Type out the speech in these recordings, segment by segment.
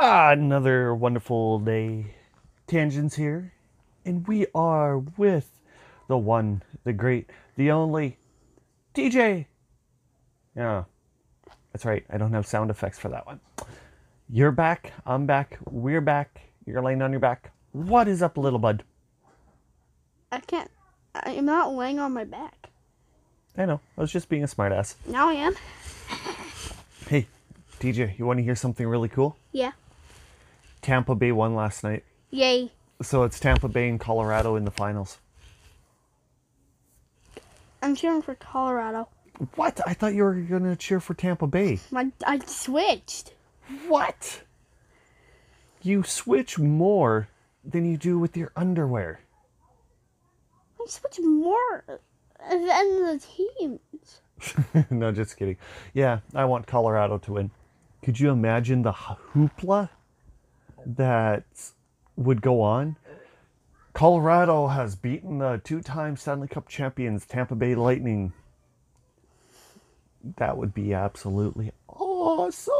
Ah, another wonderful day. Tangents here. And we are with the one, the great, the only TJ. Yeah, that's right. I don't have sound effects for that one. You're back. I'm back. We're back. You're laying on your back. What is up, little bud? I can't. I'm not laying on my back. I know. I was just being a smartass. Now I am. Hey, TJ, you want to hear something really cool? Yeah. Tampa Bay won last night. Yay. So it's Tampa Bay and Colorado in the finals. I'm cheering for Colorado. What? I thought you were going to cheer for Tampa Bay. My, I switched. What? You switch more than you do with your underwear. I switch more than the teams. no, just kidding. Yeah, I want Colorado to win. Could you imagine the hoopla that would go on? Colorado has beaten the two time Stanley Cup champions, Tampa Bay Lightning. That would be absolutely awesome.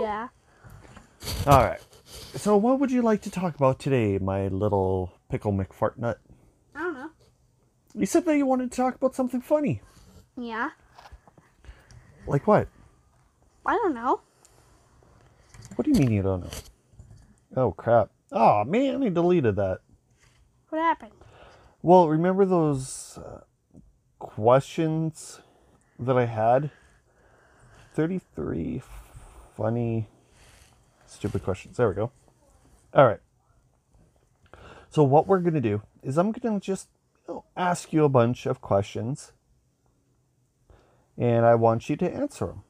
Yeah. All right. So, what would you like to talk about today, my little pickle McFartnut? I don't know. You said that you wanted to talk about something funny. Yeah. Like what? I don't know. What do you mean you don't know? Oh, crap. Oh, man, I deleted that. What happened? Well, remember those uh, questions that I had? 33 funny, stupid questions. There we go. All right. So, what we're going to do is I'm going to just you know, ask you a bunch of questions, and I want you to answer them.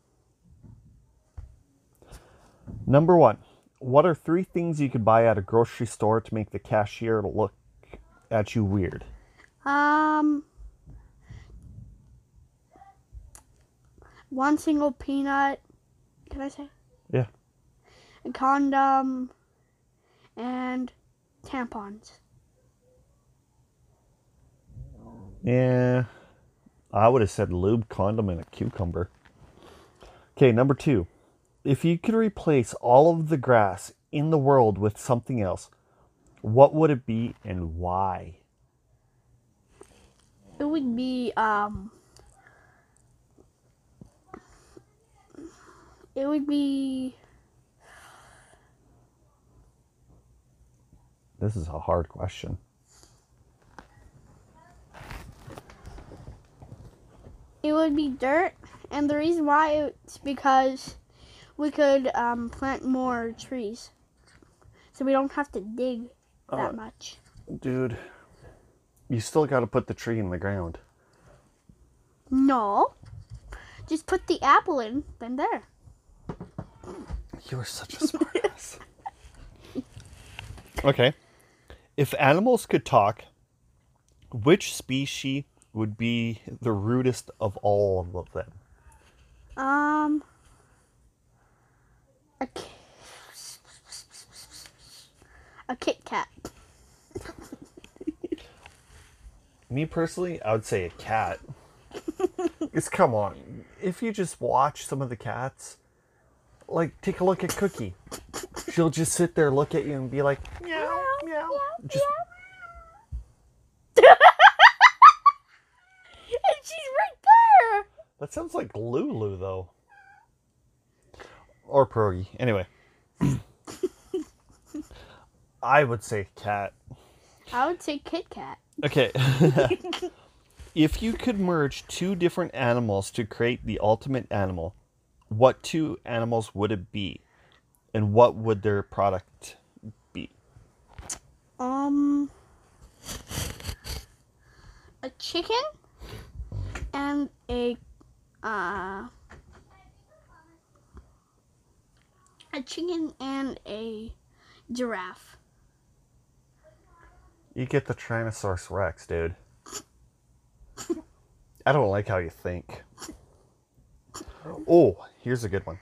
Number one What are three things you could buy at a grocery store to make the cashier look at you weird? Um. One single peanut. Can I say? Yeah. A condom. And tampons. Yeah, I would have said lube, condom, and a cucumber. Okay, number two. If you could replace all of the grass in the world with something else, what would it be and why? It would be um. It would be This is a hard question. it would be dirt, and the reason why it's because we could um, plant more trees, so we don't have to dig that Uh, much. Dude, you still got to put the tree in the ground. No, just put the apple in, then there. You are such a smartass. okay. If animals could talk, which species would be the rudest of all of them? Um, a a Kit Kat. Me personally, I would say a cat. Because come on, if you just watch some of the cats, like take a look at Cookie. She'll just sit there, look at you, and be like, meow, meow. Just And she's right there. that sounds like Lulu though, or Pierogi. Anyway, I would say cat. I would say Kit Kat. Okay. if you could merge two different animals to create the ultimate animal, what two animals would it be? And what would their product be? Um, a chicken and a uh a chicken and a giraffe. You get the Tyrannosaurus Rex, dude. I don't like how you think. Oh, here's a good one.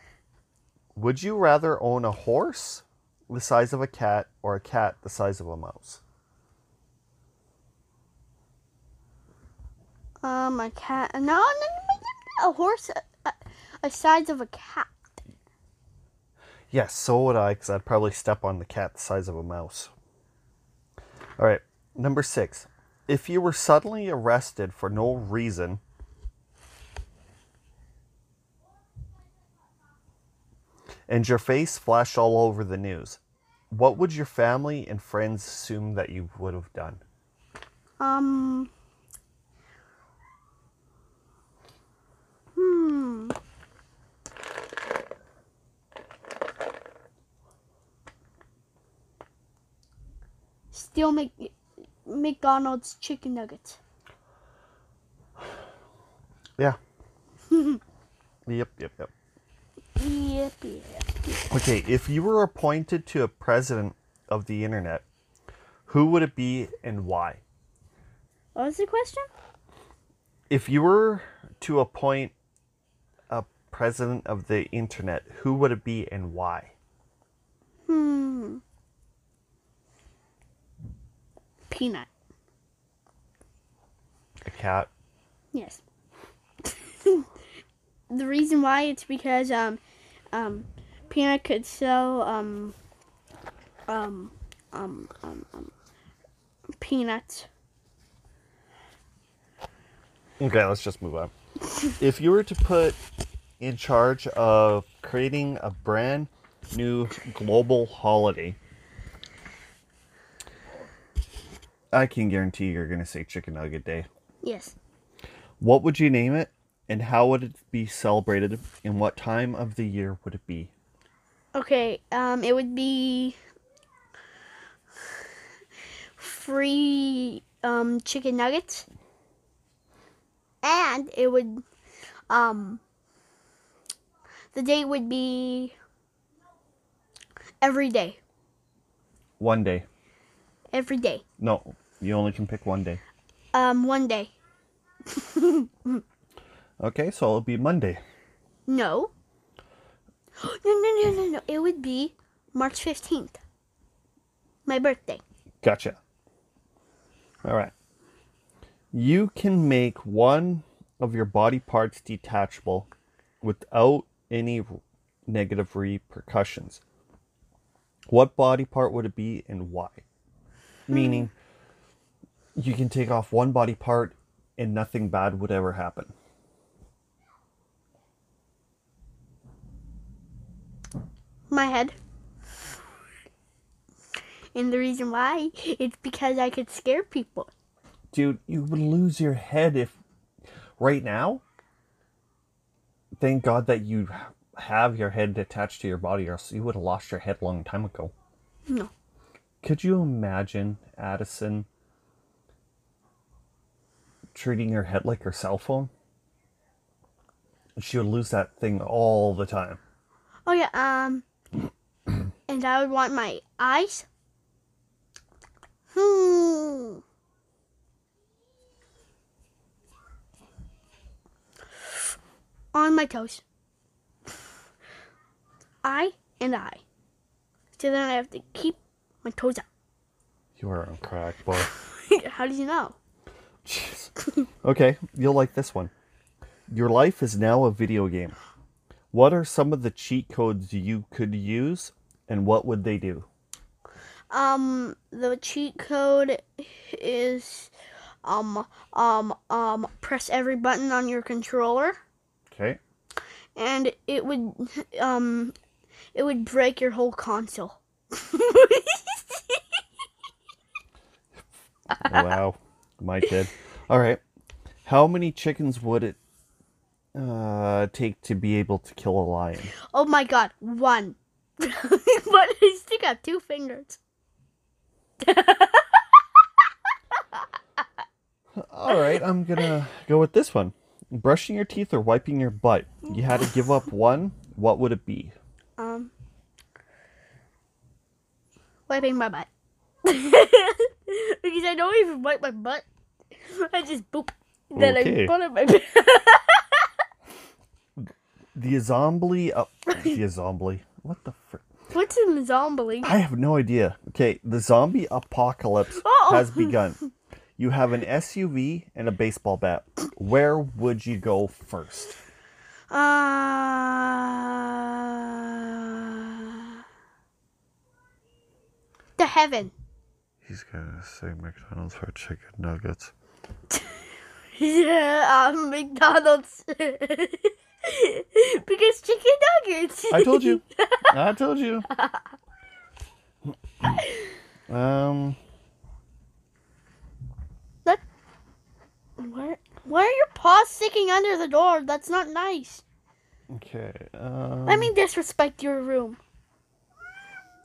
Would you rather own a horse the size of a cat or a cat the size of a mouse? Um, a cat. No, no, no, no, a horse, a, a size of a cat. Yes, so would I, because I'd probably step on the cat the size of a mouse. All right, number six. If you were suddenly arrested for no reason, and your face flashed all over the news, what would your family and friends assume that you would have done? Um. Hmm. Steal Mc, McDonald's chicken nuggets. Yeah. yep, yep, yep. Yep, yep. Okay, if you were appointed to a president of the internet, who would it be and why? What was the question? If you were to appoint a president of the internet, who would it be and why? Hmm. Peanut. A cat? Yes. the reason why it's because um um Peanut could sell um um um um, um peanuts. Okay, let's just move on. if you were to put in charge of creating a brand new global holiday, I can guarantee you're going to say Chicken Nugget Day. Yes. What would you name it, and how would it be celebrated, and what time of the year would it be? Okay, um it would be free um chicken nuggets and it would um the day would be every day. One day. Every day. No, you only can pick one day. Um one day. Okay, so it'll be Monday. No. No, no, no, no, no. It would be March 15th. My birthday. Gotcha. All right. You can make one of your body parts detachable without any negative repercussions. What body part would it be and why? Meaning, you can take off one body part and nothing bad would ever happen. My head. And the reason why it's because I could scare people. Dude, you would lose your head if right now. Thank God that you have your head attached to your body, or else you would have lost your head a long time ago. No. Could you imagine Addison treating her head like her cell phone? She would lose that thing all the time. Oh yeah, um and I would want my eyes. Hmm. On my toes. I and I. So then I have to keep my toes out. You are on crack, boy. How did you know? Jeez. Okay, you'll like this one. Your life is now a video game. What are some of the cheat codes you could use, and what would they do? Um, the cheat code is um um um press every button on your controller. Okay. and it would um it would break your whole console. wow, my kid. All right. How many chickens would it uh, take to be able to kill a lion? oh my god, one. but I still got two fingers. All right, I'm gonna go with this one. Brushing your teeth or wiping your butt. You had to give up one. What would it be? Um wiping my butt. because I don't even wipe my butt. I just boop. Then Okay. I put it my butt. The zombie. Uh, the zombie. What the frick? What's in the zombie? I have no idea. Okay, the zombie apocalypse Oh. has begun. You have an SUV and a baseball bat. Where would you go first? Uh, the heaven. He's gonna say McDonald's for chicken nuggets. Yeah, um, McDonald's. because chicken nuggets. I told you. I told you. Um. That, where, why are your paws sticking under the door? That's not nice. Okay. Um, Let me disrespect your room.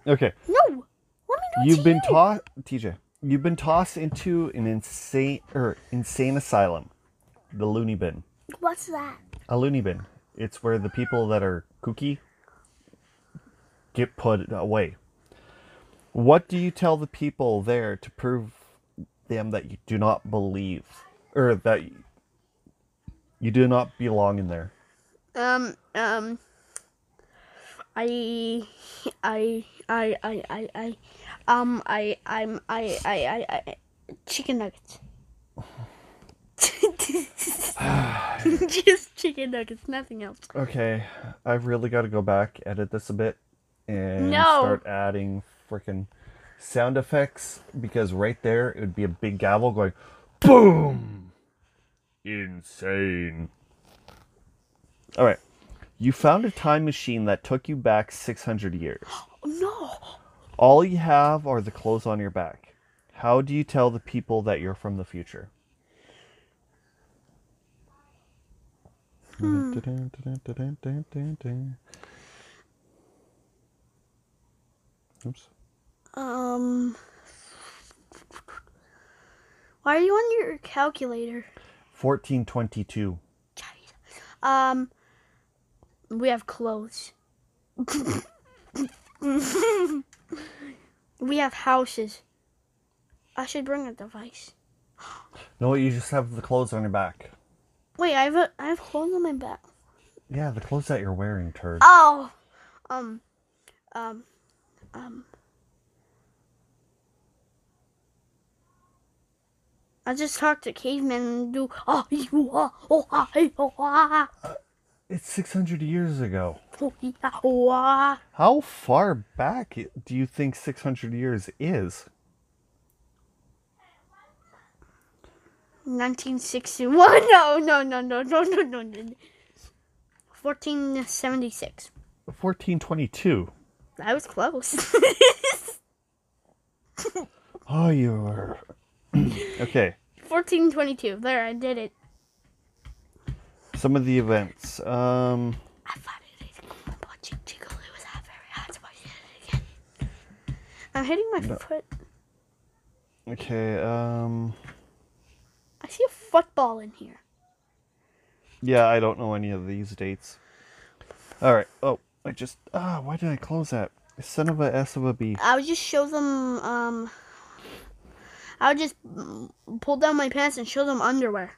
Okay. No. Let me do it You've been you. tossed, TJ. You've been tossed into an insane or insane asylum, the loony bin. What's that? A loony bin. It's where the people that are kooky get put away. What do you tell the people there to prove them that you do not believe or that you do not belong in there? Um, um, I, I, I, I, I, I, um, I, I'm, I, I, I, I chicken nuggets. Just chicken nuggets, nothing else. Okay, I've really got to go back, edit this a bit, and No. start adding freaking sound effects because right there it would be a big gavel going boom. Insane. All right. You found a time machine that took you back 600 years. No. All you have are the clothes on your back. How do you tell the people that you're from the future? Oops. Um, why are you on your calculator? 1422. Um, we have clothes. we have houses. I should bring a device. No, you just have the clothes on your back. Wait, I have a, I have clothes on my back. Yeah, the clothes that you're wearing, turd. Oh, um, um, um. I just talked to cavemen and do oh you ah oh ah hey, oh ah It's 600 years ago. How far back do you think 600 years is? 1961. No, no, no, no, no, no, no, no. 1476. 1422. I was close. Oh, you were. okay, 1422. There, I did it. Some of the events. Um, I found it. Watching Jiggly was that very hard, I did it again. I'm hitting my foot. okay, um, I see a football in here. yeah, I don't know any of these dates. All right. Oh, I just. Ah, why did I close that? Son of a S of a B. I would just show them. Um, I would just pull down my pants and show them underwear.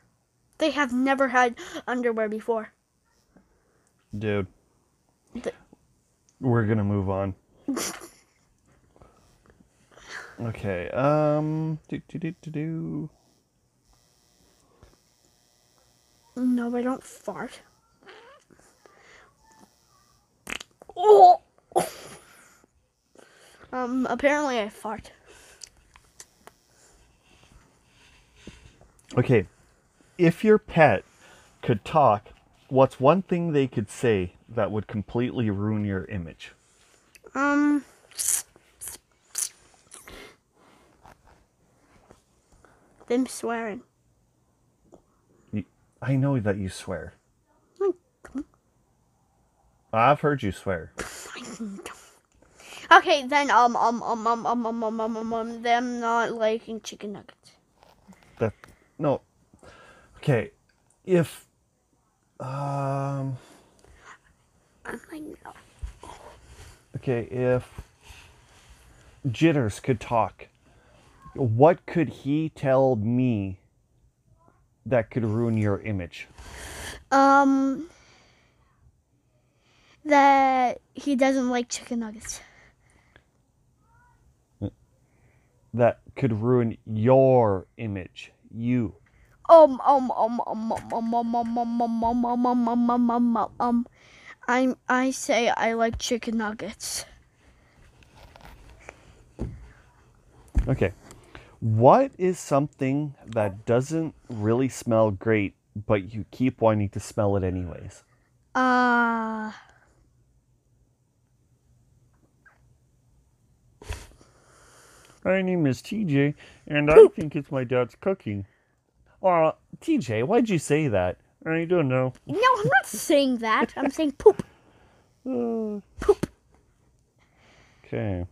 They have never had underwear before. Dude. The- We're gonna move on. okay, um do do do do do. No, I don't fart. Oh. Um. Apparently, I fart. Okay. If your pet could talk, what's one thing they could say that would completely ruin your image? Um. Them swearing. I know that you swear. I've heard you swear. Okay, then um um um um um um um um, um, um them not liking chicken nuggets. That no. Okay. If um I'm like no. okay, if Jitters could talk, what could he tell me that could ruin your image? Um, that he doesn't like chicken nuggets. That could ruin your image. You. Um, um, um, um, um, um, um, um, um, um, um, um, um, um, um, um, um, um, I'm, I say I like chicken nuggets. Okay. What is something that doesn't really smell great, but you keep wanting to smell it anyways? Uh, My name is TJ, and I think it's my dad's cooking. Aw, TJ, why'd you say that? I don't know. no, I'm not saying that. I'm saying poop. Uh, Poop. Okay.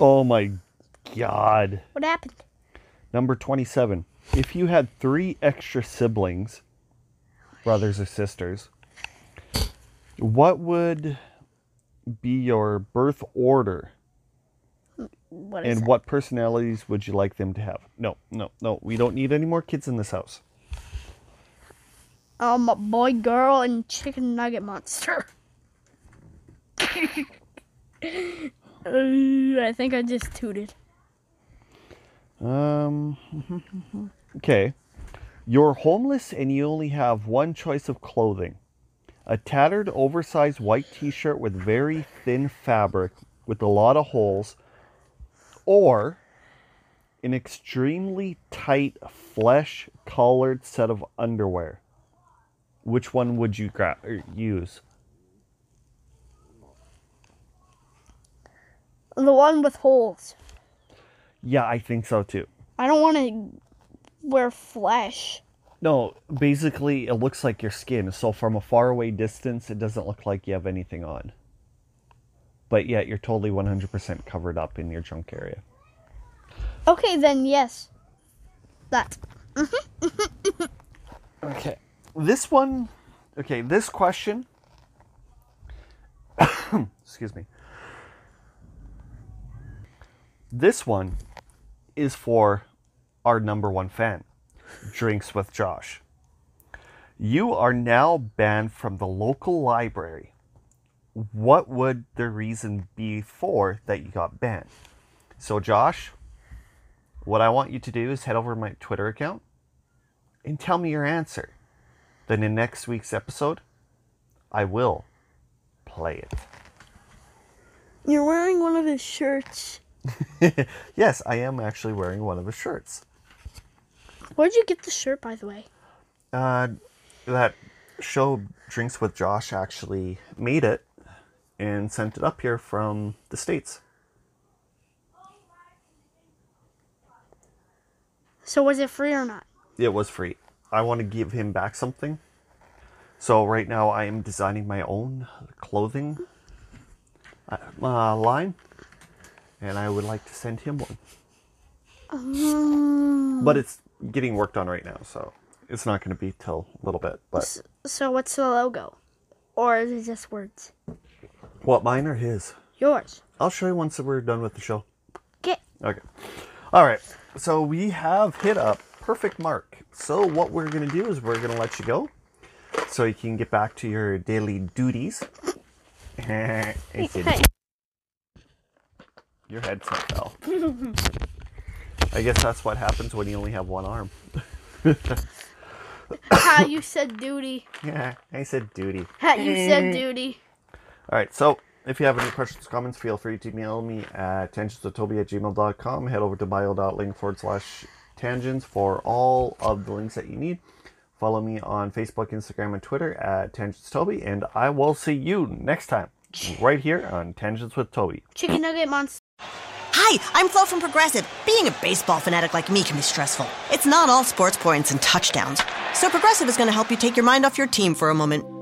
Oh my god. What happened? Number 27. If you had three extra siblings, brothers or sisters, what would be your birth order What is and it? what personalities would you like them to have? No, no, no. We don't need any more kids in this house. Um, a boy, girl, and chicken nugget monster. Uh, I think I just tooted. Um. Okay. You're homeless and you only have one choice of clothing a tattered, oversized white t shirt with very thin fabric with a lot of holes, or an extremely tight, flesh colored set of underwear. Which one would you gra- er, use? The one with holes. Yeah, I think so too. I don't want to wear flesh. No, basically, it looks like your skin. So from a faraway distance, it doesn't look like you have anything on. But yet, you're totally 100% covered up in your junk area. Okay, then yes. That. Mm-hmm. Mm-hmm. Okay. This one, okay, this question. excuse me. This one is for our number one fan, Drinks with Josh. You are now banned from the local library. What would the reason be for that you got banned? So, Josh, what I want you to do is head over to my Twitter account and tell me your answer. Then in next week's episode, I will play it. You're wearing one of his shirts. yes, I am actually wearing one of his shirts. Where'd you get the shirt, by the way? Uh, that show Drinks with Josh actually made it and sent it up here from the States. So was it free or not? It was free. I want to give him back something. So right now I am designing my own clothing uh, uh, line, and I would like to send him one. Um, But it's getting worked on right now, so it's not going to be till a little bit. But so what's the logo? Or is it just words? What mine or his? Yours. I'll show you once we're done with the show. Get. Okay. All right. So we have hit a perfect mark. So what we're going to do is we're going to let you go so you can get back to your daily duties. Hey. Your headset fell. I guess that's what happens when you only have one arm. Ha, you said duty. Yeah, I said duty. Ha, you said duty. All right, so if you have any questions, comments, feel free to email me at tangentswithtoby at gmail.com. Head over to bio.link forward slash tangents for all of the links that you need. Follow me on Facebook, Instagram, and Twitter at tangentstoby, and I will see you next time right here on Tangents with Toby. Chicken nugget monster. Hi, I'm Flo from Progressive. Being a baseball fanatic like me can be stressful. It's not all sports points and touchdowns. So Progressive is going to help you take your mind off your team for a moment.